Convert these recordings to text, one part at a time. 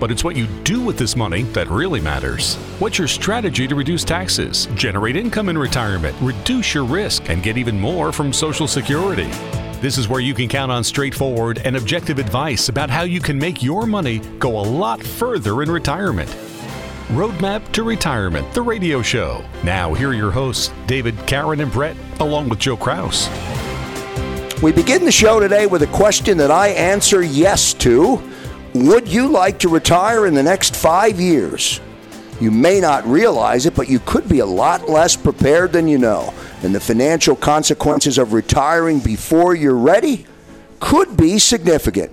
but it's what you do with this money that really matters. What's your strategy to reduce taxes, generate income in retirement, reduce your risk, and get even more from Social Security? This is where you can count on straightforward and objective advice about how you can make your money go a lot further in retirement. Roadmap to Retirement, the radio show. Now, here are your hosts, David, Karen, and Brett, along with Joe Kraus. We begin the show today with a question that I answer yes to. Would you like to retire in the next five years? You may not realize it, but you could be a lot less prepared than you know. And the financial consequences of retiring before you're ready could be significant.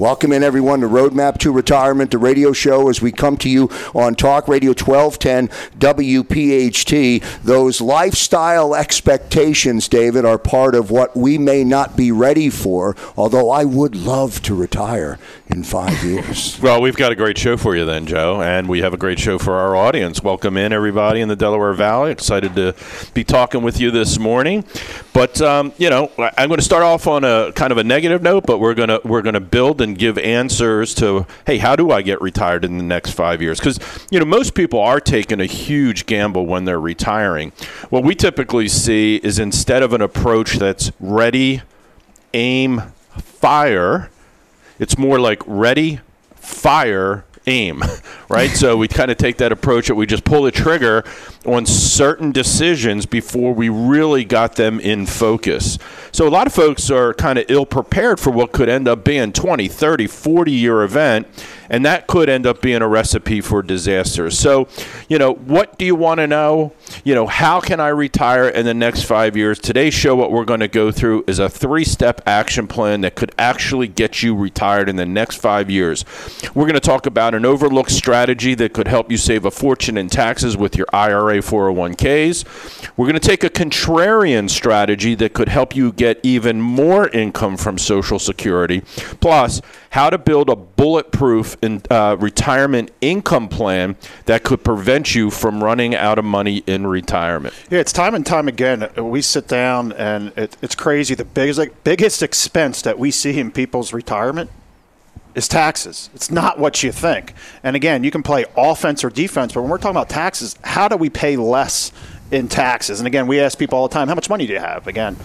Welcome in everyone to Roadmap to Retirement, the radio show, as we come to you on Talk Radio 1210 WPHT. Those lifestyle expectations, David, are part of what we may not be ready for, although I would love to retire in five years. well, we've got a great show for you then, Joe, and we have a great show for our audience. Welcome in, everybody in the Delaware Valley. Excited to be talking with you this morning. But, um, you know, I'm going to start off on a kind of a negative note, but we're going to, we're going to build and and give answers to, hey, how do I get retired in the next five years? Because, you know, most people are taking a huge gamble when they're retiring. What we typically see is instead of an approach that's ready, aim, fire, it's more like ready, fire, aim, right? so we kind of take that approach that we just pull the trigger on certain decisions before we really got them in focus. So a lot of folks are kind of ill prepared for what could end up being 20, 30, 40 year event and that could end up being a recipe for disaster. So, you know, what do you want to know? You know, how can I retire in the next five years? Today's show, what we're going to go through is a three step action plan that could actually get you retired in the next five years. We're going to talk about an overlooked strategy that could help you save a fortune in taxes with your IRA 401ks. We're going to take a contrarian strategy that could help you get even more income from Social Security. Plus, how to build a bulletproof in, uh, retirement income plan that could prevent you from running out of money in retirement. Yeah, it's time and time again. We sit down and it, it's crazy. The biggest, biggest expense that we see in people's retirement is taxes. It's not what you think. And again, you can play offense or defense, but when we're talking about taxes, how do we pay less in taxes? And again, we ask people all the time, how much money do you have? Again,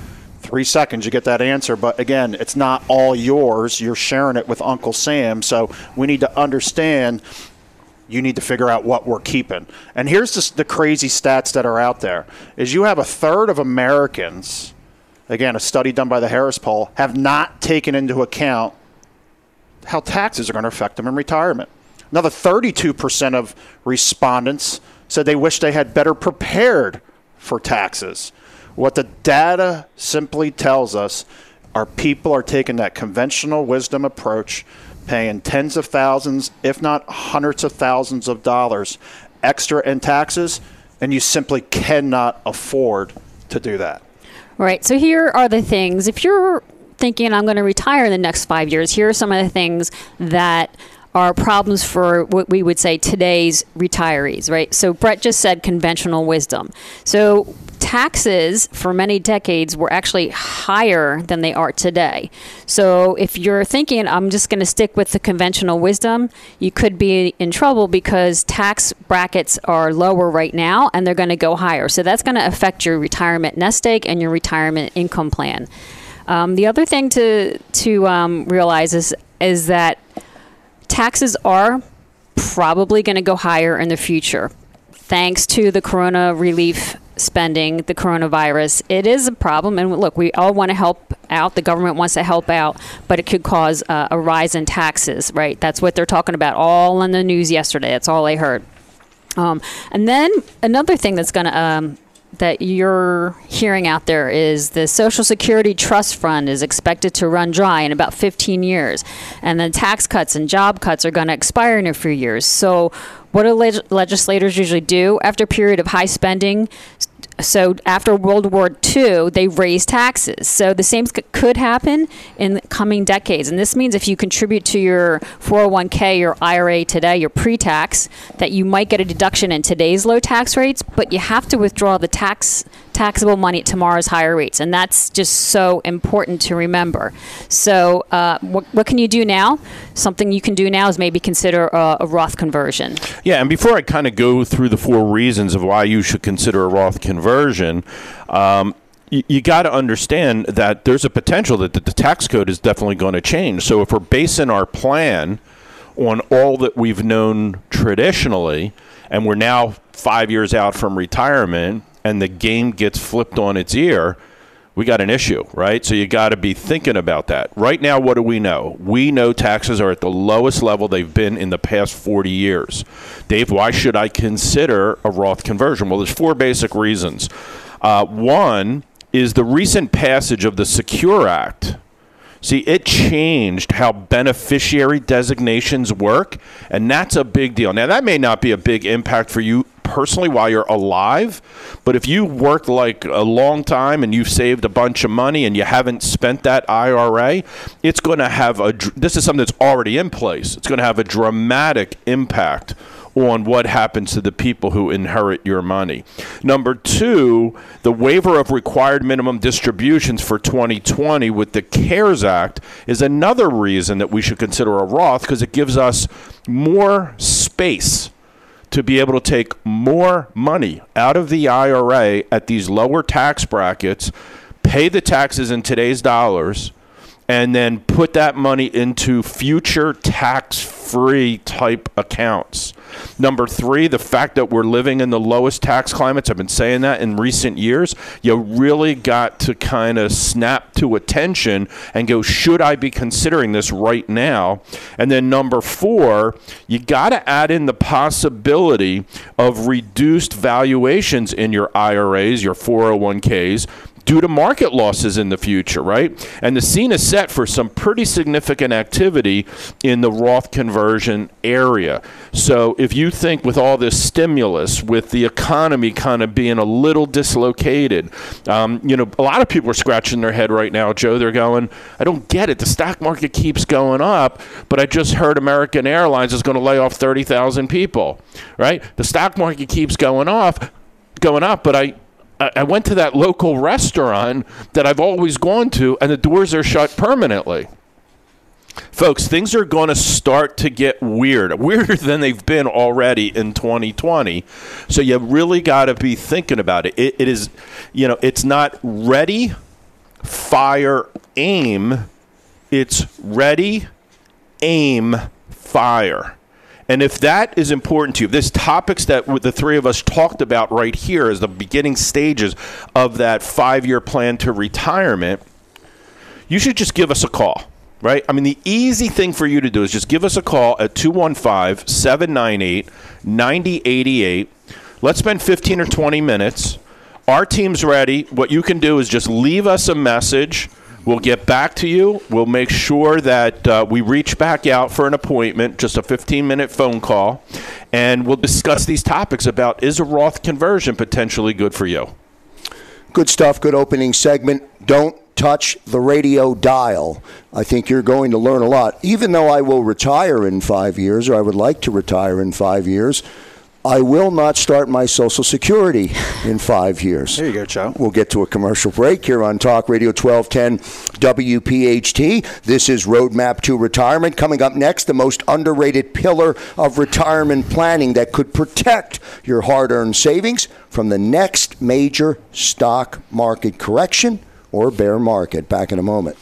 three seconds you get that answer but again it's not all yours you're sharing it with uncle sam so we need to understand you need to figure out what we're keeping and here's just the crazy stats that are out there is you have a third of americans again a study done by the harris poll have not taken into account how taxes are going to affect them in retirement another 32% of respondents said they wish they had better prepared for taxes what the data simply tells us are people are taking that conventional wisdom approach, paying tens of thousands, if not hundreds of thousands of dollars extra in taxes, and you simply cannot afford to do that. Right. So here are the things. If you're thinking I'm going to retire in the next five years, here are some of the things that are problems for what we would say today's retirees, right? So Brett just said conventional wisdom. So taxes for many decades were actually higher than they are today. So if you're thinking, I'm just going to stick with the conventional wisdom, you could be in trouble because tax brackets are lower right now and they're going to go higher. So that's going to affect your retirement nest egg and your retirement income plan. Um, the other thing to to um, realize is is that taxes are probably going to go higher in the future thanks to the corona relief spending, the coronavirus. It is a problem. And look, we all want to help out. The government wants to help out, but it could cause uh, a rise in taxes, right? That's what they're talking about all in the news yesterday. That's all I heard. Um, and then another thing that's going to um, that you're hearing out there is the Social Security Trust Fund is expected to run dry in about 15 years, and then tax cuts and job cuts are going to expire in a few years. So, what do leg- legislators usually do after a period of high spending? So after World War II, they raised taxes. So the same could happen in coming decades. And this means if you contribute to your 401k, your IRA today, your pre-tax, that you might get a deduction in today's low tax rates, but you have to withdraw the tax taxable money at tomorrow's higher rates. And that's just so important to remember. So uh, what, what can you do now? Something you can do now is maybe consider a, a Roth conversion. Yeah, and before I kind of go through the four reasons of why you should consider a Roth conversion, um, you, got to understand that there's a potential that the tax code is definitely going to change. So if we're basing our plan on all that we've known traditionally, and we're now five years out from retirement, and the game gets flipped on its ear, we got an issue, right? So you got to be thinking about that. Right now, what do we know? We know taxes are at the lowest level they've been in the past 40 years. Dave, why should I consider a Roth conversion? Well, there's four basic reasons. Uh, one is the recent passage of the Secure Act. See, it changed how beneficiary designations work, and that's a big deal. Now, that may not be a big impact for you personally while you're alive, but if you worked like a long time and you've saved a bunch of money and you haven't spent that IRA, it's going to have a this is something that's already in place. It's going to have a dramatic impact on what happens to the people who inherit your money. Number two, the waiver of required minimum distributions for 2020 with the CARES Act is another reason that we should consider a Roth because it gives us more space to be able to take more money out of the IRA at these lower tax brackets, pay the taxes in today's dollars, and then put that money into future tax free type accounts. Number three, the fact that we're living in the lowest tax climates. I've been saying that in recent years. You really got to kind of snap to attention and go, should I be considering this right now? And then number four, you got to add in the possibility of reduced valuations in your IRAs, your 401ks, due to market losses in the future, right? And the scene is set for some pretty significant activity in the Roth conversion area. So if you think with all this stimulus, with the economy kind of being a little dislocated, um, you know, a lot of people are scratching their head right now, Joe. They're going, I don't get it. The stock market keeps going up, but I just heard American Airlines is going to lay off 30,000 people, right? The stock market keeps going off, going up, but I I went to that local restaurant that I've always gone to, and the doors are shut permanently. Folks, things are going to start to get weird, weirder than they've been already in 2020. So you really got to be thinking about it. it. It is, you know, it's not ready, fire, aim. It's ready, aim, fire. And if that is important to you, this topics that the three of us talked about right here as the beginning stages of that five year plan to retirement, you should just give us a call, right? I mean, the easy thing for you to do is just give us a call at 215 798 9088. Let's spend 15 or 20 minutes. Our team's ready. What you can do is just leave us a message We'll get back to you. We'll make sure that uh, we reach back out for an appointment, just a 15 minute phone call, and we'll discuss these topics about is a Roth conversion potentially good for you? Good stuff. Good opening segment. Don't touch the radio dial. I think you're going to learn a lot. Even though I will retire in five years, or I would like to retire in five years, I will not start my Social Security in five years. There you go, Joe. We'll get to a commercial break here on Talk Radio 1210 WPHT. This is Roadmap to Retirement. Coming up next, the most underrated pillar of retirement planning that could protect your hard earned savings from the next major stock market correction or bear market. Back in a moment.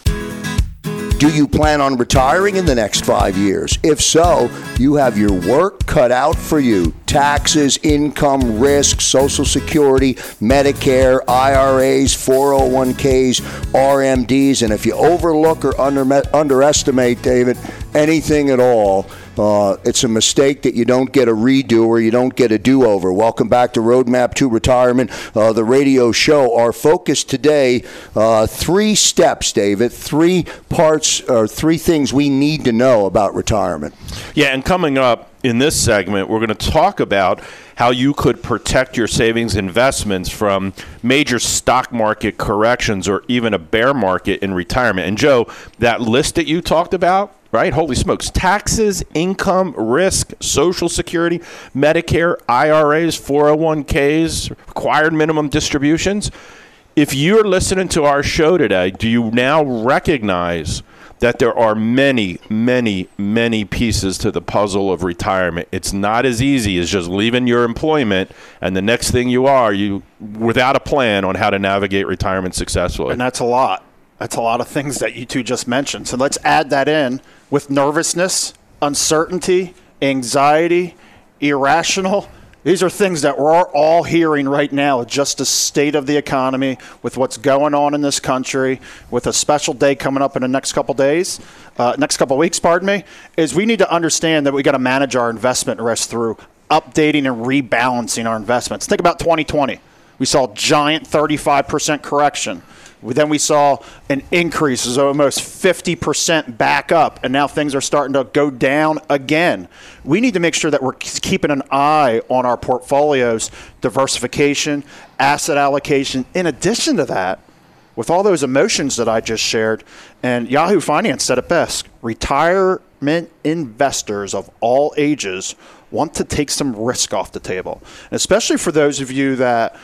Do you plan on retiring in the next five years? If so, you have your work cut out for you. Taxes, income, risk, Social Security, Medicare, IRAs, 401ks, RMDs, and if you overlook or under, underestimate, David, anything at all, uh, it's a mistake that you don't get a redo or you don't get a do over. Welcome back to Roadmap to Retirement, uh, the radio show. Our focus today uh, three steps, David, three parts or three things we need to know about retirement. Yeah, and coming up in this segment, we're going to talk about how you could protect your savings investments from major stock market corrections or even a bear market in retirement. And Joe, that list that you talked about, right? Holy smokes. Taxes, income, risk, Social Security, Medicare, IRAs, 401ks, required minimum distributions. If you're listening to our show today, do you now recognize that there are many, many, many pieces to the puzzle of retirement. It's not as easy as just leaving your employment and the next thing you are, you without a plan on how to navigate retirement successfully. And that's a lot. That's a lot of things that you two just mentioned. So let's add that in with nervousness, uncertainty, anxiety, irrational these are things that we're all hearing right now, just the state of the economy, with what's going on in this country, with a special day coming up in the next couple days, uh, next couple weeks, pardon me, is we need to understand that we got to manage our investment risk through updating and rebalancing our investments. Think about 2020. We saw a giant 35% correction. Then we saw an increase, of almost 50% back up, and now things are starting to go down again. We need to make sure that we're keeping an eye on our portfolios, diversification, asset allocation. In addition to that, with all those emotions that I just shared, and Yahoo Finance said it best retirement investors of all ages want to take some risk off the table, especially for those of you that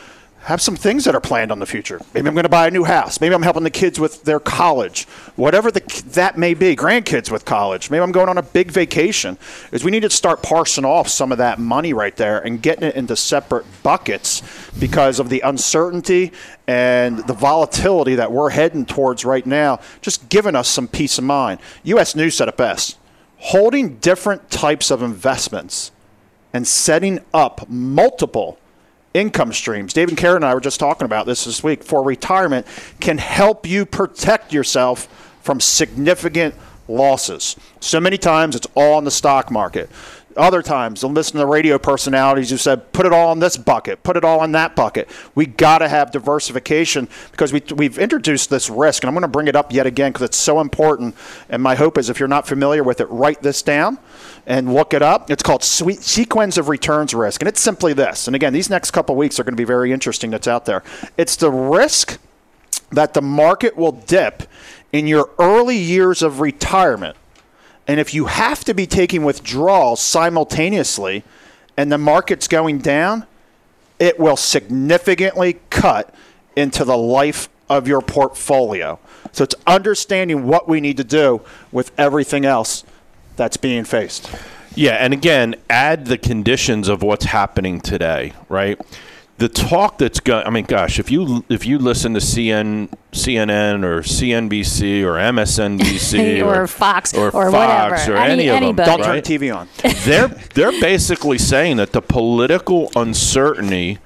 have some things that are planned on the future. Maybe I'm going to buy a new house. Maybe I'm helping the kids with their college, whatever the, that may be. Grandkids with college. Maybe I'm going on a big vacation. Is we need to start parsing off some of that money right there and getting it into separate buckets because of the uncertainty and the volatility that we're heading towards right now. Just giving us some peace of mind. U.S. News said it best: holding different types of investments and setting up multiple income streams. Dave and Karen and I were just talking about this this week for retirement can help you protect yourself from significant losses. So many times it's all in the stock market. Other times, I'll listen to radio personalities who said, put it all in this bucket, put it all in that bucket. We got to have diversification because we, we've introduced this risk, and I'm going to bring it up yet again because it's so important. And my hope is if you're not familiar with it, write this down and look it up. It's called Sweet Sequence of Returns Risk, and it's simply this. And again, these next couple weeks are going to be very interesting that's out there. It's the risk that the market will dip in your early years of retirement. And if you have to be taking withdrawals simultaneously and the market's going down, it will significantly cut into the life of your portfolio. So it's understanding what we need to do with everything else that's being faced. Yeah, and again, add the conditions of what's happening today, right? The talk that's going, I mean, gosh, if you if you listen to CN, CNN or CNBC or MSNBC or, or, Fox or, or Fox whatever, or any, any of anybody. them, don't right? turn TV on. they're they're basically saying that the political uncertainty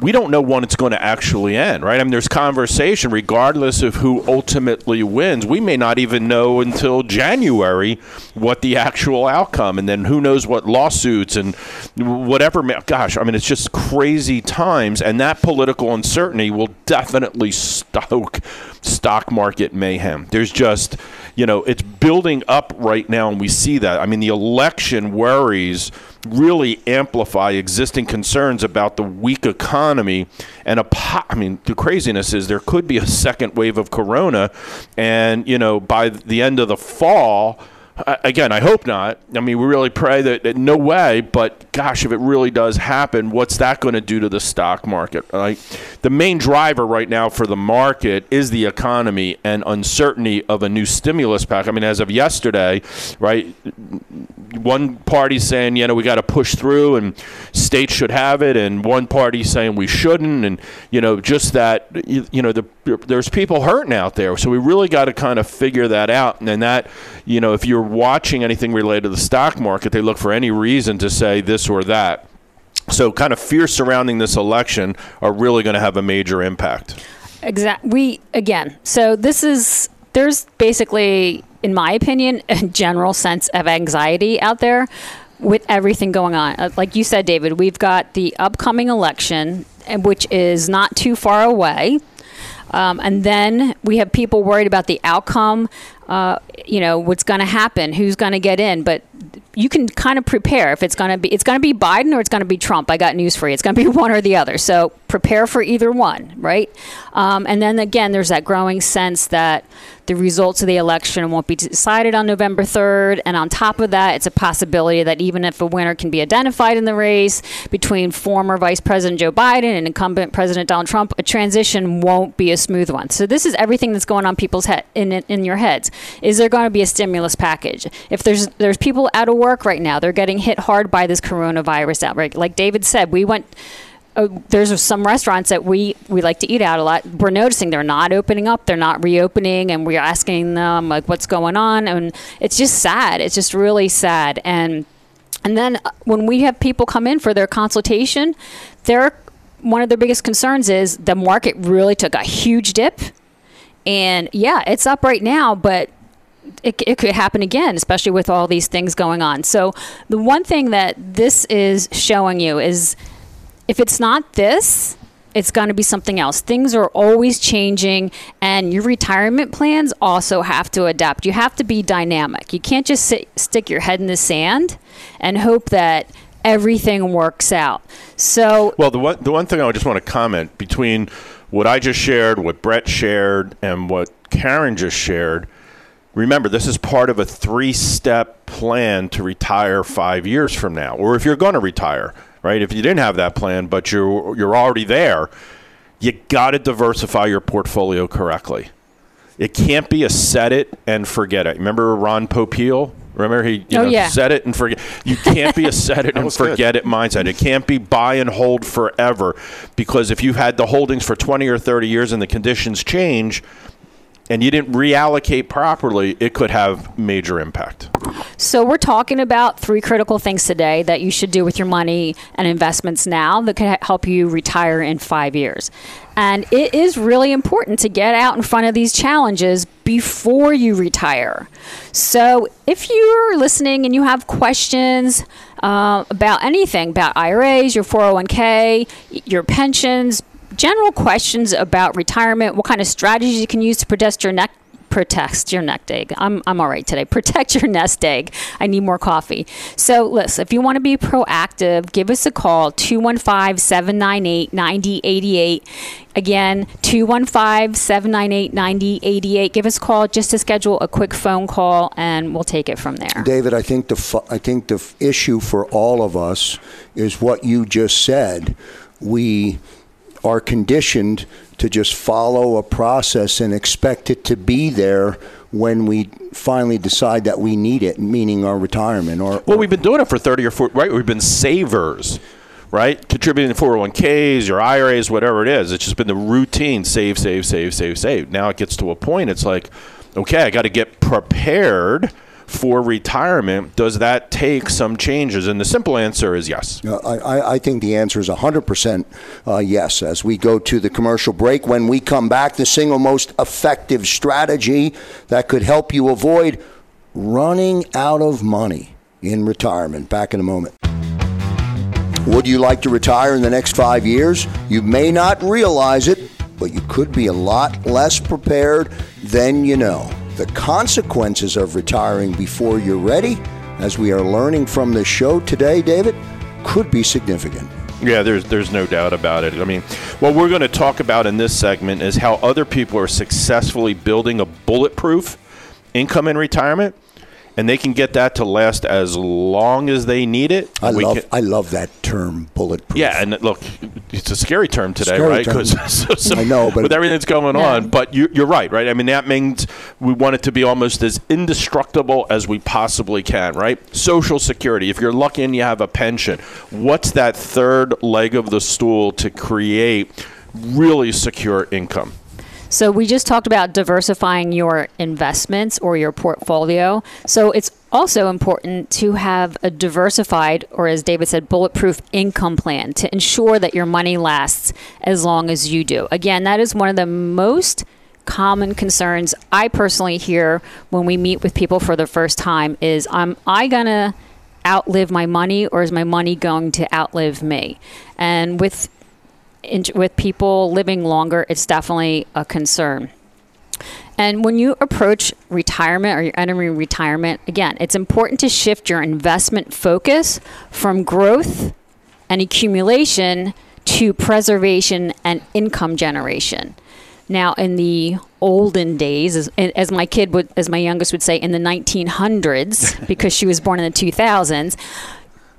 we don't know when it's going to actually end, right? I mean, there's conversation regardless of who ultimately wins. We may not even know until January what the actual outcome, and then who knows what lawsuits and whatever. Gosh, I mean, it's just crazy times, and that political uncertainty will definitely stoke stock market mayhem. There's just, you know, it's building up right now, and we see that. I mean, the election worries really amplify existing concerns about the weak economy and a po- I mean the craziness is there could be a second wave of corona. And you know by the end of the fall again, I hope not. I mean, we really pray that, that, no way. But gosh, if it really does happen, what's that going to do to the stock market? Right. The main driver right now for the market is the economy and uncertainty of a new stimulus pack. I mean, as of yesterday, right, one party saying you know we got to push through and states should have it, and one party saying we shouldn't, and you know just that you, you know the, there's people hurting out there, so we really got to kind of figure that out, and then that you know if you're watching anything related to the stock market, they look for any reason to say this or that. So, kind of fears surrounding this election are really going to have a major impact. Exactly. We again. So this is there's basically, in my opinion, a general sense of anxiety out there with everything going on. Uh, like you said, David, we've got the upcoming election, which is not too far away. Um, and then we have people worried about the outcome, uh, you know, what's going to happen, who's going to get in. But you can kind of prepare if it's going to be it's going to be Biden or it's going to be Trump. I got news for you. It's going to be one or the other. So prepare for either one, right? Um, and then again, there's that growing sense that the results of the election won't be decided on November 3rd. And on top of that, it's a possibility that even if a winner can be identified in the race between former Vice President Joe Biden and incumbent President Donald Trump, a transition won't be a smooth one. So this is everything that's going on people's head in in your heads. Is there going to be a stimulus package? If there's there's people out of work right now, they're getting hit hard by this coronavirus outbreak. Like David said, we went uh, there's some restaurants that we, we like to eat out a lot. We're noticing they're not opening up, they're not reopening, and we're asking them like what's going on, and it's just sad. It's just really sad. And and then uh, when we have people come in for their consultation, their one of their biggest concerns is the market really took a huge dip, and yeah, it's up right now, but it, it, could happen again, especially with all these things going on. So, the one thing that this is showing you is if it's not this, it's going to be something else. Things are always changing, and your retirement plans also have to adapt. You have to be dynamic. You can't just sit, stick your head in the sand and hope that everything works out. So, well, the one the one thing I just want to comment between what I just shared, what Brett shared, and what Karen just shared. Remember, this is part of a three step plan to retire five years from now, or if you're going to retire right? If you didn't have that plan, but you're you're already there, you got to diversify your portfolio correctly. It can't be a set it and forget it. Remember Ron Popeil? Remember he you oh, know, yeah. set it and forget. You can't be a set it and forget good. it mindset. It can't be buy and hold forever because if you had the holdings for 20 or 30 years and the conditions change, and you didn't reallocate properly, it could have major impact. So, we're talking about three critical things today that you should do with your money and investments now that can help you retire in five years. And it is really important to get out in front of these challenges before you retire. So, if you're listening and you have questions uh, about anything, about IRAs, your 401k, your pensions, general questions about retirement, what kind of strategies you can use to protect your neck protect your nest egg. I'm, I'm all right today. Protect your nest egg. I need more coffee. So, listen, if you want to be proactive, give us a call 215 798 9088. Again, 215 798 9088. Give us a call just to schedule a quick phone call and we'll take it from there. David, I think the, fu- I think the f- issue for all of us is what you just said. We are conditioned to just follow a process and expect it to be there when we finally decide that we need it, meaning our retirement. Or, well, we've been doing it for thirty or forty, right? We've been savers, right? Contributing to four hundred oh one ks, your IRAs, whatever it is. It's just been the routine: save, save, save, save, save. Now it gets to a point. It's like, okay, I got to get prepared for retirement, does that take some changes? And the simple answer is yes. Uh, I, I, think the answer is 100% uh, yes. As we go to the commercial break, when we come back, the single most effective strategy that could help you avoid running out of money in retirement. Back in a moment. Would you like to retire in the next five years? You may not realize it, but you could be a lot less prepared than you know the consequences of retiring before you're ready, as we are learning from the show today, David, could be significant. Yeah, there's there's no doubt about it. I mean, what we're going to talk about in this segment is how other people are successfully building a bulletproof income in retirement and they can get that to last as long as they need it. I love can, I love that term bulletproof. Yeah, and look, it's a scary term today, scary right? Because so, so, I know, but with everything that's going yeah. on, but you, are right, right? I mean, that means we want it to be almost as indestructible as we possibly can, right? Social security. If you're lucky and you have a pension, what's that third leg of the stool to create really secure income? So we just talked about diversifying your investments or your portfolio. So it's also important to have a diversified, or as David said, bulletproof income plan to ensure that your money lasts as long as you do. Again, that is one of the most common concerns I personally hear when we meet with people for the first time is am I to outlive my money or is my money going to outlive me? And with in, with people living longer, it's definitely a concern. And when you approach retirement or you're entering retirement, again, it's important to shift your investment focus from growth and accumulation to preservation and income generation. Now, in the olden days, as, as my kid would, as my youngest would say, in the 1900s, because she was born in the 2000s,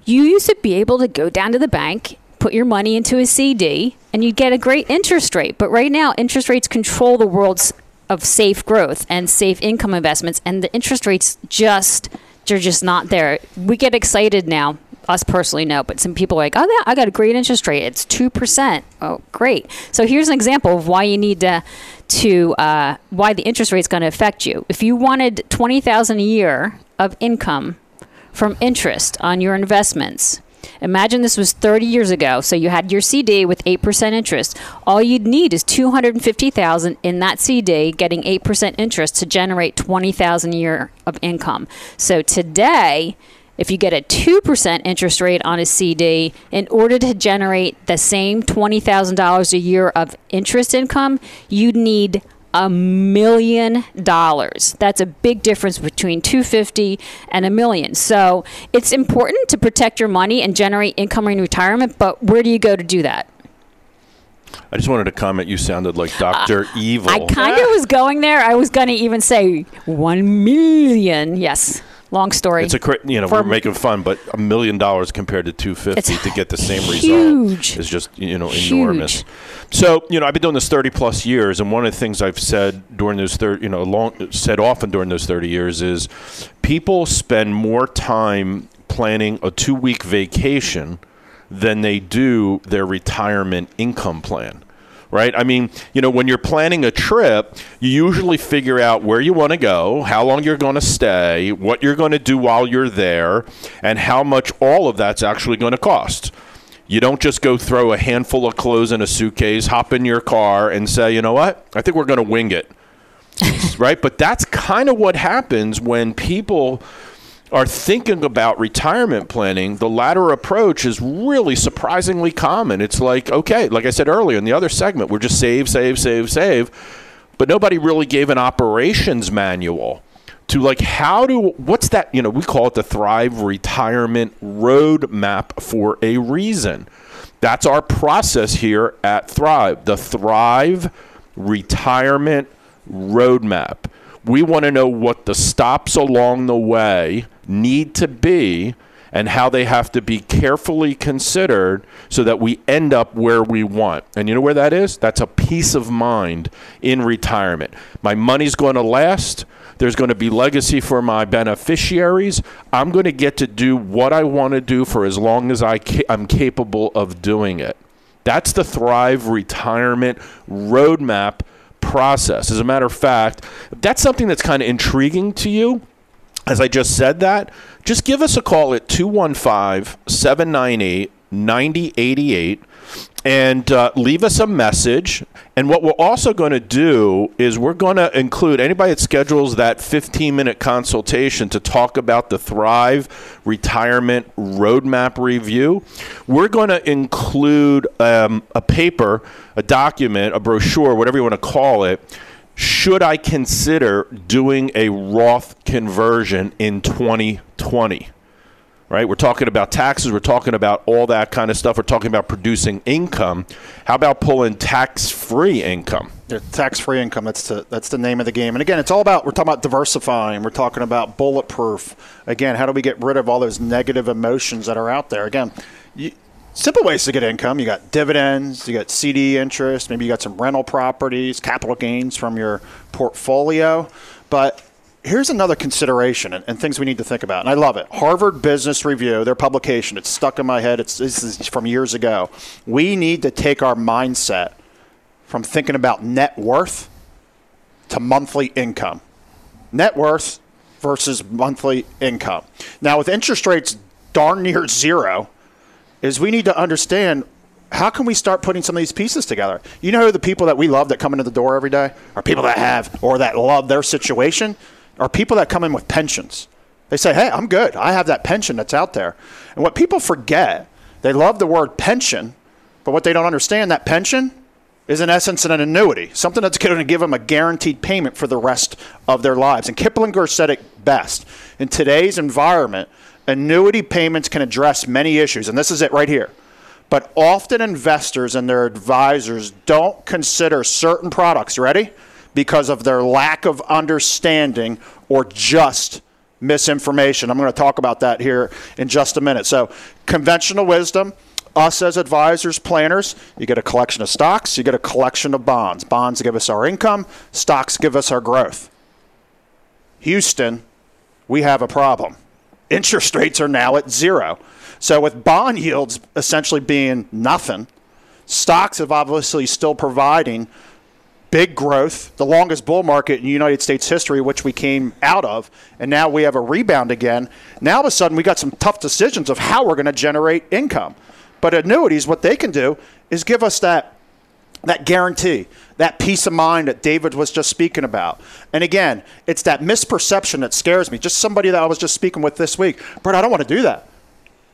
you used to be able to go down to the bank, put your money into a CD, and you get a great interest rate. But right now, interest rates control the world's of safe growth and safe income investments, and the interest rates just they're just not there. We get excited now. Us personally, no, but some people are like, oh, yeah, I got a great interest rate. It's two percent. Oh, great. So here's an example of why you need to to uh, why the interest rate is going to affect you. If you wanted twenty thousand a year of income from interest on your investments, Imagine this was 30 years ago. So you had your CD with 8% interest. All you'd need is 250,000 in that CD getting 8% interest to generate 20,000 a year of income. So today, if you get a 2% interest rate on a CD, in order to generate the same $20,000 a year of interest income, you'd need a million dollars. That's a big difference between 250 and a million. So it's important to protect your money and generate income in retirement, but where do you go to do that? I just wanted to comment. You sounded like Doctor uh, Evil. I kind of was going there. I was going to even say one million. Yes. Long story. It's a you know we're making fun, but a million dollars compared to two fifty to get the same result is just you know enormous. Huge. So you know I've been doing this thirty plus years, and one of the things I've said during those thirty you know long said often during those thirty years is people spend more time planning a two week vacation than they do their retirement income plan right? I mean, you know, when you're planning a trip, you usually figure out where you want to go, how long you're going to stay, what you're going to do while you're there, and how much all of that's actually going to cost. You don't just go throw a handful of clothes in a suitcase, hop in your car, and say, you know what? I think we're going to wing it. right? But that's kind of what happens when people are thinking about retirement planning, the latter approach is really surprisingly common. It's like, okay, like I said earlier in the other segment, we're just save, save, save, save. But nobody really gave an operations manual to like how do what's that you know we call it the thrive retirement roadmap for a reason that's our process here at thrive the thrive retirement roadmap we want to know what the stops along the way need to be and how they have to be carefully considered so that we end up where we want. And you know where that is? That's a peace of mind in retirement. My money's going to last. There's going to be legacy for my beneficiaries. I'm going to get to do what I want to do for as long as I ca- I'm capable of doing it. That's the Thrive Retirement Roadmap process. As a matter of fact, that's something that's kind of intriguing to you, as I just said that, just give us a call at 215 798 9088 and uh, leave us a message. And what we're also going to do is we're going to include anybody that schedules that 15 minute consultation to talk about the Thrive Retirement Roadmap Review. We're going to include um, a paper, a document, a brochure, whatever you want to call it. Should I consider doing a Roth conversion in 2020? right? We're talking about taxes. We're talking about all that kind of stuff. We're talking about producing income. How about pulling tax-free income? Yeah, tax-free income. That's the that's the name of the game. And again, it's all about we're talking about diversifying. We're talking about bulletproof. Again, how do we get rid of all those negative emotions that are out there? Again, you, simple ways to get income. You got dividends, you got CD interest, maybe you got some rental properties, capital gains from your portfolio. But here's another consideration and, and, things we need to think about. And I love it. Harvard Business Review, their publication, it's stuck in my head. It's this is from years ago. We need to take our mindset from thinking about net worth to monthly income. Net worth versus monthly income. Now with interest rates darn near zero, is we need to understand how can we start putting some of these pieces together? You know the people that we love that come into the door every day are people that have or that love their situation are people that come in with pensions. They say, hey, I'm good. I have that pension that's out there. And what people forget, they love the word pension, but what they don't understand, that pension is in essence an annuity, something that's going to give them a guaranteed payment for the rest of their lives. And Kiplinger said it best. In today's environment, annuity payments can address many issues, and this is it right here. But often investors and their advisors don't consider certain products, ready? Because of their lack of understanding or just misinformation. I'm going to talk about that here in just a minute. So, conventional wisdom us as advisors, planners, you get a collection of stocks, you get a collection of bonds. Bonds give us our income, stocks give us our growth. Houston, we have a problem. Interest rates are now at zero. So, with bond yields essentially being nothing, stocks have obviously still providing big growth, the longest bull market in United States history, which we came out of, and now we have a rebound again. Now, all of a sudden, we got some tough decisions of how we're going to generate income. But annuities, what they can do is give us that that guarantee, that peace of mind that David was just speaking about. And again, it's that misperception that scares me. Just somebody that I was just speaking with this week, Brett, I don't want to do that.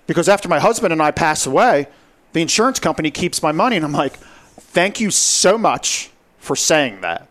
Because after my husband and I pass away, the insurance company keeps my money. And I'm like, thank you so much for saying that.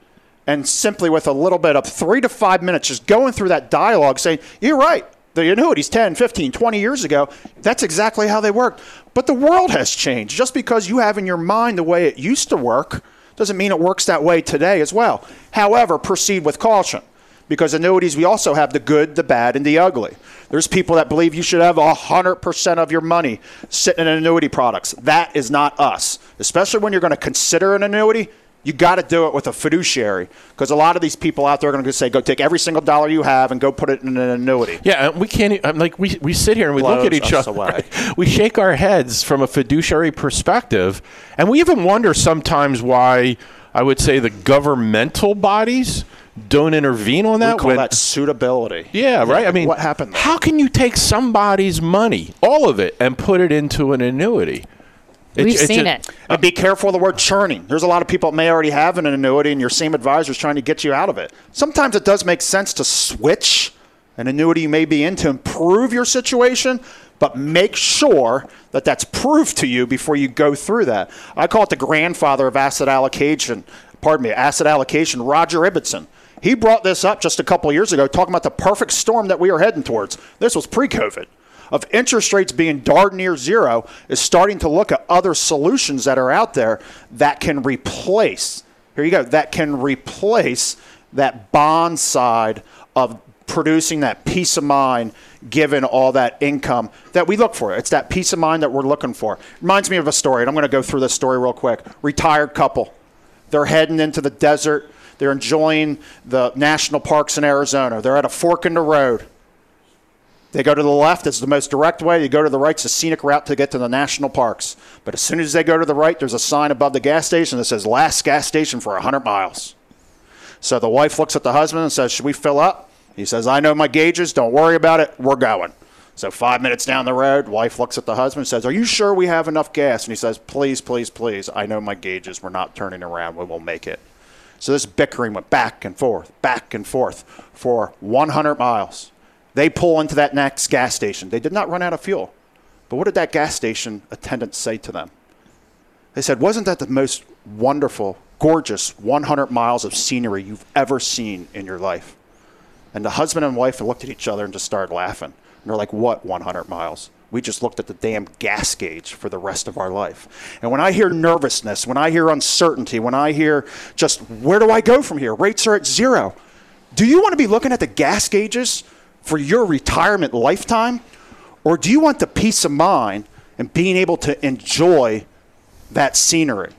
And simply with a little bit of three to five minutes, just going through that dialogue saying, you're right the annuities 10, 15, 20 years ago, that's exactly how they worked. But the world has changed. Just because you have in your mind the way it used to work doesn't mean it works that way today as well. However, proceed with caution because annuities, we also have the good, the bad, and the ugly. There's people that believe you should have 100% of your money sitting in annuity products. That is not us. Especially when you're going to consider an annuity, you got to do it with a fiduciary because a lot of these people out there are going to say, "Go take every single dollar you have and go put it in an annuity." Yeah, we can't. I'm like we we sit here and we Blows look at each other. away. We shake our heads from a fiduciary perspective, and we even wonder sometimes why I would say the governmental bodies don't intervene on that. we call when- that suitability. yeah, right. I mean, what happened? There? How can you take somebody's money, all of it, and put it into an annuity? We've seen it. And be careful of the word churning. There's a lot of people that may already have an annuity, and your same advisor is trying to get you out of it. Sometimes it does make sense to switch an annuity you may be in to improve your situation, but make sure that that's proved to you before you go through that. I call it the grandfather of asset allocation. Pardon me, asset allocation. Roger Ibbotson. He brought this up just a couple years ago, talking about the perfect storm that we are heading towards. This was pre-COVID of interest rates being darn near zero is starting to look at other solutions that are out there that can replace here you go that can replace that bond side of producing that peace of mind given all that income that we look for. It's that peace of mind that we're looking for. Reminds me of a story and i'm going to go through this story real quick. Retired couple. They're heading into the desert. They're enjoying the national parks in arizona. They're at a fork in the road they go to the left, it's the most direct way. You go to the right, it's a scenic route to get to the national parks. But as soon as they go to the right, there's a sign above the gas station that says last gas station for 100 miles. So the wife looks at the husband and says, Should we fill up? He says, I know my gauges. Don't worry about it. We're going. So five minutes down the road, wife looks at the husband and says, Are you sure we have enough gas? And he says, Please, please, please. I know my gauges. We're not turning around. We will make it. So this bickering went back and forth, back and forth for 100 miles. They pull into that next gas station. They did not run out of fuel. But what did that gas station attendant say to them? They said, Wasn't that the most wonderful, gorgeous 100 miles of scenery you've ever seen in your life? And the husband and wife looked at each other and just started laughing. And they're like, What 100 miles? We just looked at the damn gas gauge for the rest of our life. And when I hear nervousness, when I hear uncertainty, when I hear just where do I go from here? Rates are at zero. Do you want to be looking at the gas gauges for your retirement lifetime? Or do you want the peace of mind and being able to enjoy that scenery?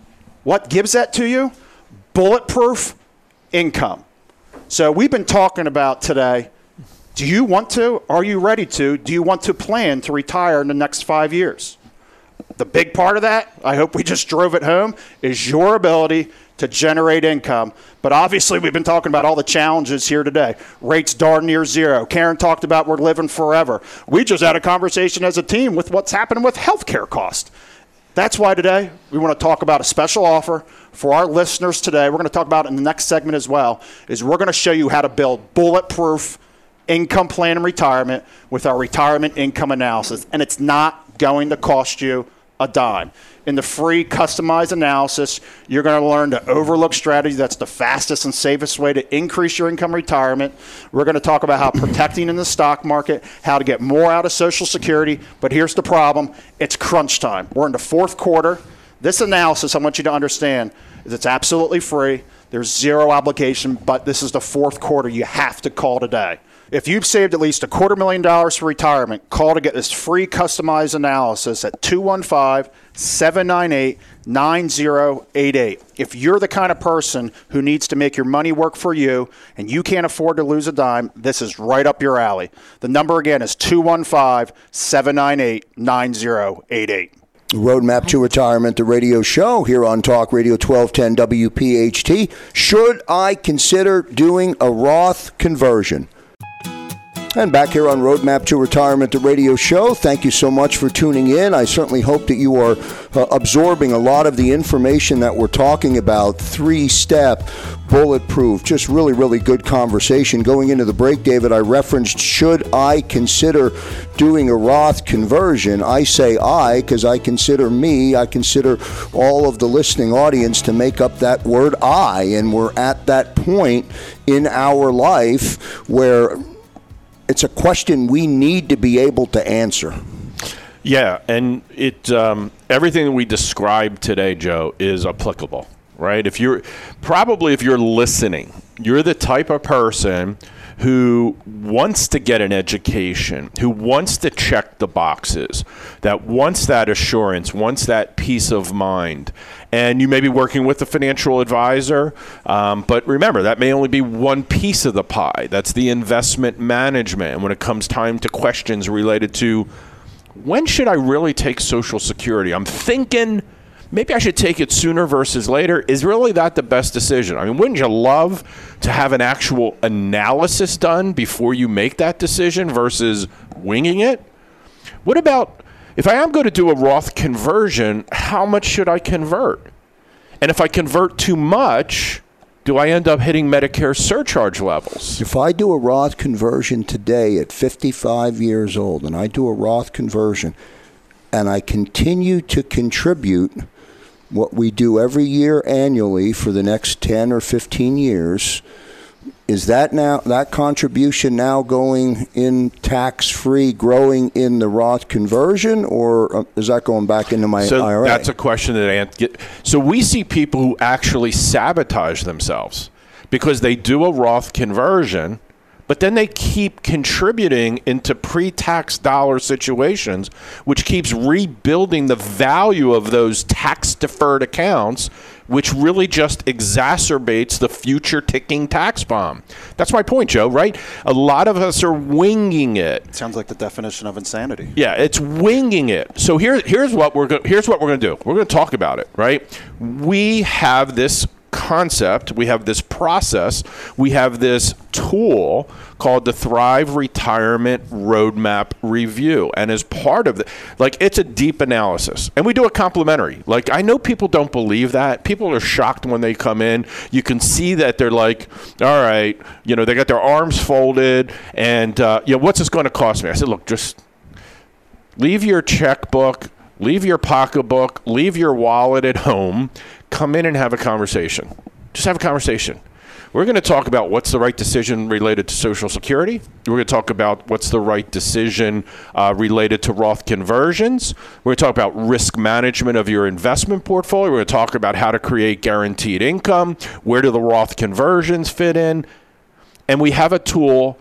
What gives that to you? Bulletproof income. So we've been talking about today. Do you want to? Are you ready to? Do you want to plan to retire in the next five years? The big part of that, I hope we just drove it home, is your ability to generate income. But obviously, we've been talking about all the challenges here today. Rates darn near zero. Karen talked about we're living forever. We just had a conversation as a team with what's happening with healthcare costs. That's why today we want to talk about a special offer for our listeners today. We're going to talk about in the next segment as well. Is we're going to show you how to build bulletproof income plan and retirement with our retirement income analysis, and it's not going to cost you a dime. In the free customized analysis, you're going to learn the overlook strategy that's the fastest and safest way to increase your income retirement. We're going to talk about how protecting in the stock market, how to get more out of Social Security. But here's the problem it's crunch time. We're in the fourth quarter. This analysis, I want you to understand, is it's absolutely free. There's zero obligation, but this is the fourth quarter. You have to call today. If you've saved at least a quarter million dollars for retirement, call to get this free customized analysis at 215 798 9088. If you're the kind of person who needs to make your money work for you and you can't afford to lose a dime, this is right up your alley. The number again is 215 798 9088. Roadmap to Retirement, the radio show here on Talk Radio 1210 WPHT. Should I consider doing a Roth conversion? And back here on Roadmap to Retirement, the radio show. Thank you so much for tuning in. I certainly hope that you are uh, absorbing a lot of the information that we're talking about. Three step, bulletproof, just really, really good conversation. Going into the break, David, I referenced should I consider doing a Roth conversion? I say I because I consider me, I consider all of the listening audience to make up that word I. And we're at that point in our life where it's a question we need to be able to answer. Yeah, and it um, everything that we described today, Joe, is applicable, right? If you're probably if you're listening, you're the type of person who wants to get an education, who wants to check the boxes, that wants that assurance, wants that peace of mind. And you may be working with a financial advisor, um, but remember, that may only be one piece of the pie. That's the investment management. And when it comes time to questions related to when should I really take Social Security, I'm thinking maybe I should take it sooner versus later. Is really that the best decision? I mean, wouldn't you love to have an actual analysis done before you make that decision versus winging it? What about if I am going to do a Roth conversion, how much should I convert? And if I convert too much, do I end up hitting Medicare surcharge levels? If I do a Roth conversion today at 55 years old and I do a Roth conversion and I continue to contribute what we do every year annually for the next 10 or 15 years is that now that contribution now going in tax free growing in the Roth conversion or uh, is that going back into my so IRA? That's a question that Ant get. So we see people who actually sabotage themselves because they do a Roth conversion but then they keep contributing into pre tax dollar situations, which keeps rebuilding the value of those tax deferred accounts, which really just exacerbates the future ticking tax bomb. That's my point, Joe, right? A lot of us are winging it. Sounds like the definition of insanity. Yeah, it's winging it. So here, here's what we're go- here's what we're going to do. We're going to talk about it, right? We have this concept, we have this process, we have this tool called the Thrive Retirement Roadmap Review. And as part of it, like it's a deep analysis. And we do a complimentary. Like I know people don't believe that. People are shocked when they come in. You can see that they're like, all right, you know, they got their arms folded and, uh, you know, what's this going to cost me? I said, look, just leave your checkbook, leave your pocketbook, leave your wallet at home come in and have a conversation. Just have a conversation. We're going to talk about what's the right decision related to Social Security. We're going to talk about what's the right decision uh, related to Roth conversions. We're going to talk about risk management of your investment portfolio. We're going to talk about how to create guaranteed income. Where do the Roth conversions fit in? And we have a tool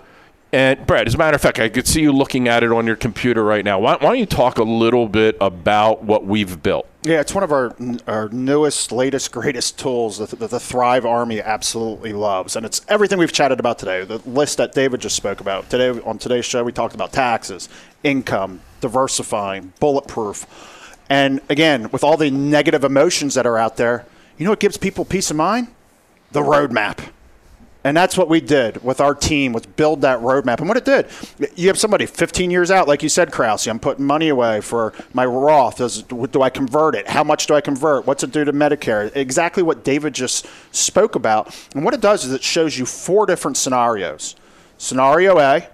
and Brad, as a matter of fact, I could see you looking at it on your computer right now. Why, why, don't you talk a little bit about what we've built? Yeah, it's one of our our newest, latest, greatest tools that the, the Thrive Army absolutely loves, and it's everything we've chatted about today. The list that David just spoke about today on today's show, we talked about taxes, income, diversifying, bulletproof, and again, with all the negative emotions that are out there, you know what gives people peace of mind? The roadmap and that's what we did with our team was build that roadmap. And what it did, you have somebody 15 years out, like you said, Kraus, I'm putting money away for my Roth. Does, do I convert it? How much do I convert? What's it do to Medicare? Exactly what David just spoke about. And what it does is it shows you four different scenarios. Scenario A,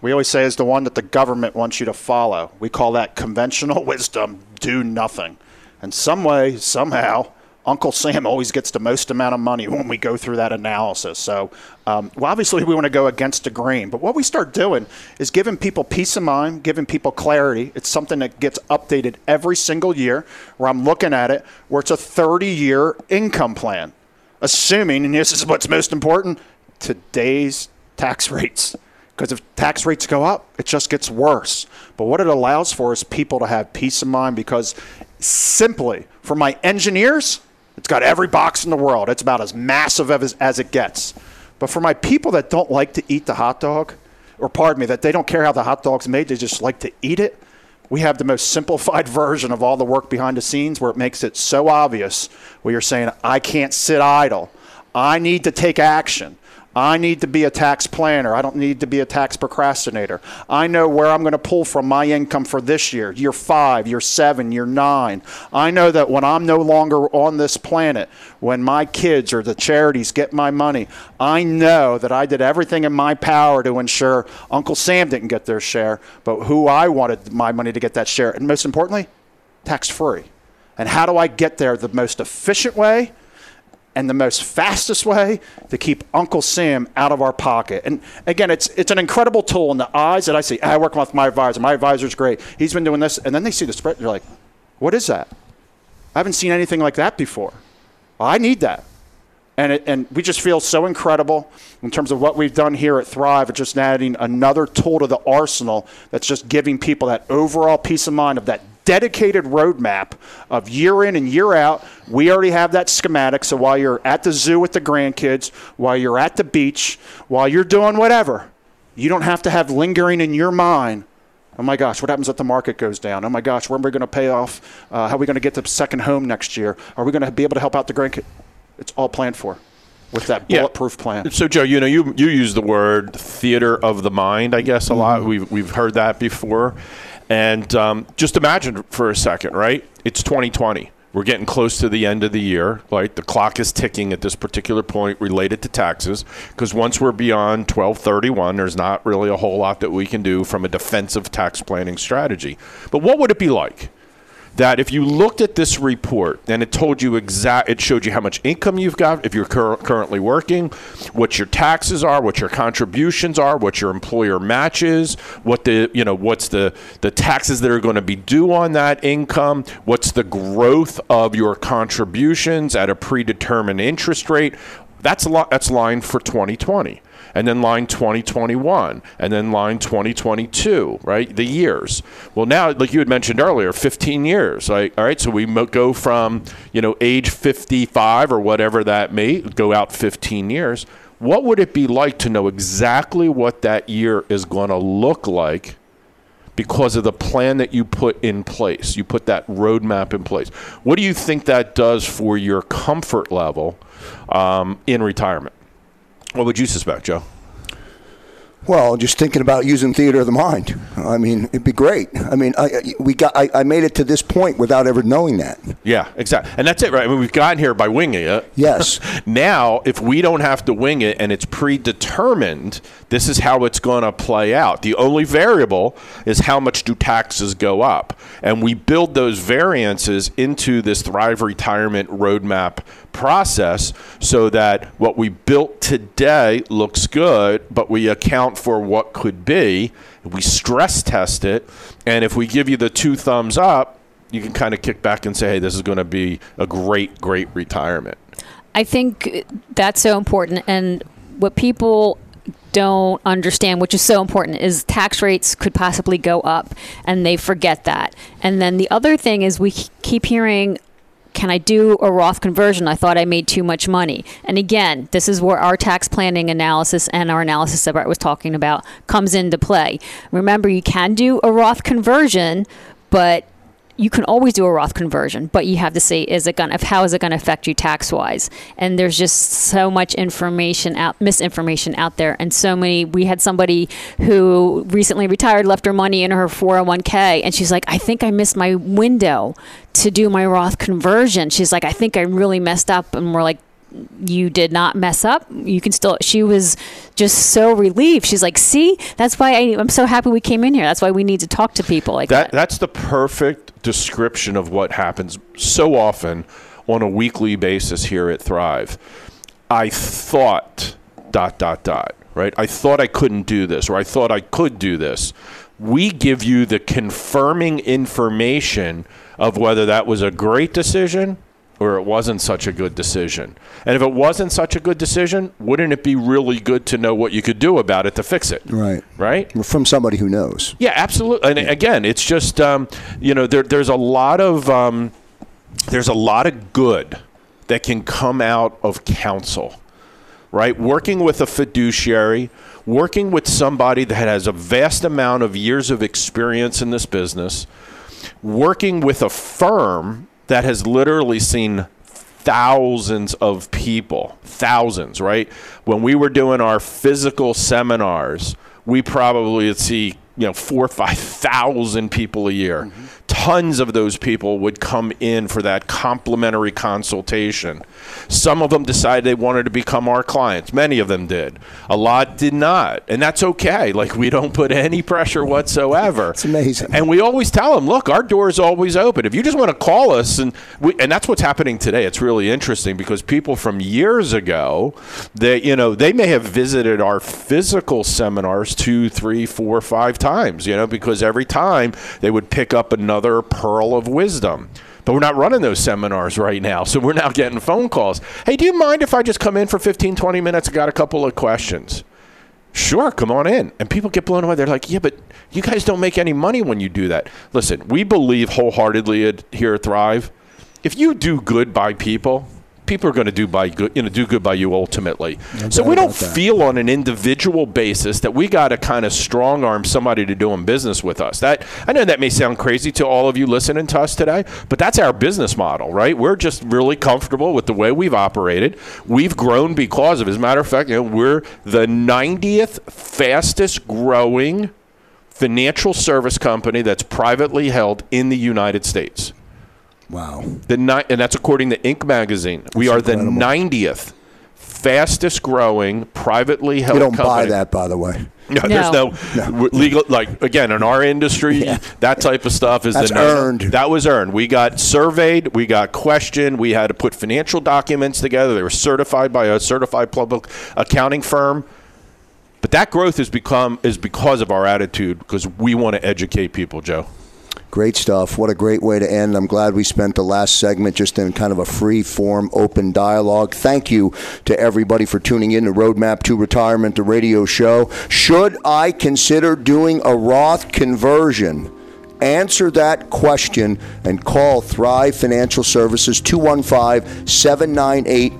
we always say is the one that the government wants you to follow. We call that conventional wisdom do nothing. And some way, somehow, Uncle Sam always gets the most amount of money when we go through that analysis. So, um, well, obviously, we want to go against the grain. But what we start doing is giving people peace of mind, giving people clarity. It's something that gets updated every single year where I'm looking at it, where it's a 30 year income plan, assuming, and this is what's most important, today's tax rates. Because if tax rates go up, it just gets worse. But what it allows for is people to have peace of mind because simply for my engineers, got every box in the world. It's about as massive as, as it gets. But for my people that don't like to eat the hot dog, or pardon me, that they don't care how the hot dog's made, they just like to eat it, we have the most simplified version of all the work behind the scenes where it makes it so obvious where you're saying, I can't sit idle. I need to take action. I need to be a tax planner. I don't need to be a tax procrastinator. I know where I'm going to pull from my income for this year, year five, year seven, year nine. I know that when I'm no longer on this planet, when my kids or the charities get my money, I know that I did everything in my power to ensure Uncle Sam didn't get their share, but who I wanted my money to get that share. And most importantly, tax free. And how do I get there the most efficient way? And the most fastest way to keep Uncle Sam out of our pocket. And again, it's it's an incredible tool in the eyes that I see. I work with my advisor. My advisor's great. He's been doing this, and then they see the spread. They're like, "What is that? I haven't seen anything like that before. I need that." And, it, and we just feel so incredible in terms of what we've done here at Thrive, just adding another tool to the arsenal that's just giving people that overall peace of mind of that dedicated roadmap of year in and year out. We already have that schematic. So while you're at the zoo with the grandkids, while you're at the beach, while you're doing whatever, you don't have to have lingering in your mind. Oh my gosh, what happens if the market goes down? Oh my gosh, where are we going to pay off? Uh, how are we going to get the second home next year? Are we going to be able to help out the grandkids? It's all planned for with that bulletproof yeah. plan. So, Joe, you know, you you use the word theater of the mind, I guess, a mm-hmm. lot. We've we've heard that before, and um, just imagine for a second, right? It's 2020. We're getting close to the end of the year. Right, the clock is ticking at this particular point related to taxes. Because once we're beyond 1231, there's not really a whole lot that we can do from a defensive tax planning strategy. But what would it be like? That if you looked at this report and it told you exact, it showed you how much income you've got if you're cur- currently working, what your taxes are, what your contributions are, what your employer matches, what the you know what's the the taxes that are going to be due on that income, what's the growth of your contributions at a predetermined interest rate. That's lot. That's line for 2020 and then line 2021, and then line 2022, right? The years. Well, now, like you had mentioned earlier, 15 years. Like, all right, so we go from, you know, age 55 or whatever that may go out 15 years. What would it be like to know exactly what that year is going to look like because of the plan that you put in place. You put that roadmap in place. What do you think that does for your comfort level um, in retirement? What would you suspect, Joe? Well, just thinking about using theater of the mind. I mean, it'd be great. I mean, I, we got. I, I, made it to this point without ever knowing that. Yeah, exactly, and that's it, right? I mean, we've gotten here by winging it. Yes. now, if we don't have to wing it and it's predetermined, this is how it's going to play out. The only variable is how much do taxes go up, and we build those variances into this Thrive Retirement Roadmap process so that what we built today looks good, but we account for what could be. We stress test it, and if we give you the two thumbs up, you can kind of kick back and say, hey, this is going to be a great, great retirement. I think that's so important. And what people don't understand, which is so important, is tax rates could possibly go up, and they forget that. And then the other thing is we keep hearing can I do a Roth conversion? I thought I made too much money. And again, this is where our tax planning analysis and our analysis that Brett was talking about comes into play. Remember, you can do a Roth conversion, but you can always do a Roth conversion, but you have to say, is it going how is it going to affect you tax wise? And there's just so much information out, misinformation out there. And so many, we had somebody who recently retired, left her money in her 401k, and she's like, I think I missed my window to do my Roth conversion. She's like, I think I really messed up. And we're like, you did not mess up. You can still. She was just so relieved. She's like, "See, that's why I, am so happy we came in here. That's why we need to talk to people like that." that that's the perfect description of what happens so often on a weekly basis here at Thrive. I thought dot dot dot, right? I thought I couldn't do this or I thought I could do this. We give you the confirming information of whether that was a great decision or it wasn't such a good decision. And if it wasn't such a good decision, wouldn't it be really good to know what you could do about it to fix it? Right. Right? From somebody who knows. Yeah, absolutely. And again, it's just um, you know there, there's a lot of um, there's a lot of good that can come out of counsel, right? Working with a fiduciary, working with somebody that has a vast amount of years of experience in this business, working with a firm that has literally seen thousands of people, thousands, right? When we were doing our physical seminars, we probably would see you know four or five thousand people a year. Mm-hmm. Tons of those people would come in for that complimentary consultation. Some of them decided they wanted to become our clients. Many of them did. A lot did not, and that's okay. Like we don't put any pressure whatsoever. it's amazing. And we always tell them, look, our door is always open. If you just want to call us, and we, and that's what's happening today. It's really interesting because people from years ago, they you know they may have visited our physical seminars two, three, four, five times times, you know, because every time they would pick up another pearl of wisdom. But we're not running those seminars right now. So we're now getting phone calls. Hey, do you mind if I just come in for 15, 20 minutes? I got a couple of questions. Sure, come on in. And people get blown away. They're like, yeah, but you guys don't make any money when you do that. Listen, we believe wholeheartedly here at Thrive. If you do good by people, people are going to do by good, you know, do good by you ultimately. No so we don't feel on an individual basis that we got to kind of strong arm somebody to doing business with us. That I know that may sound crazy to all of you listening to us today, but that's our business model, right? We're just really comfortable with the way we've operated. We've grown because of. As a matter of fact, you know, we're the 90th fastest growing financial service company that's privately held in the United States. Wow. The ni- and that's according to Inc. magazine. That's we are incredible. the 90th fastest growing privately held. Company. We don't company. buy that, by the way. No, no. there's no, no, legal. Like again, in our industry, yeah. that type of stuff is That's the, earned. That was earned. We got surveyed. We got questioned. We had to put financial documents together. They were certified by a certified public accounting firm. But that growth has become is because of our attitude because we want to educate people, Joe. Great stuff. What a great way to end. I'm glad we spent the last segment just in kind of a free form, open dialogue. Thank you to everybody for tuning in to Roadmap to Retirement, the radio show. Should I consider doing a Roth conversion? Answer that question and call Thrive Financial Services 215 798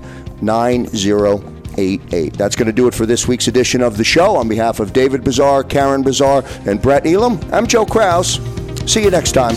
9088. That's going to do it for this week's edition of the show. On behalf of David Bazaar, Karen Bazaar, and Brett Elam, I'm Joe Kraus. See you next time.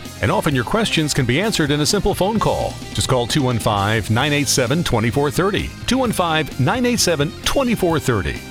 and often your questions can be answered in a simple phone call. Just call 215 987 2430. 215 987 2430.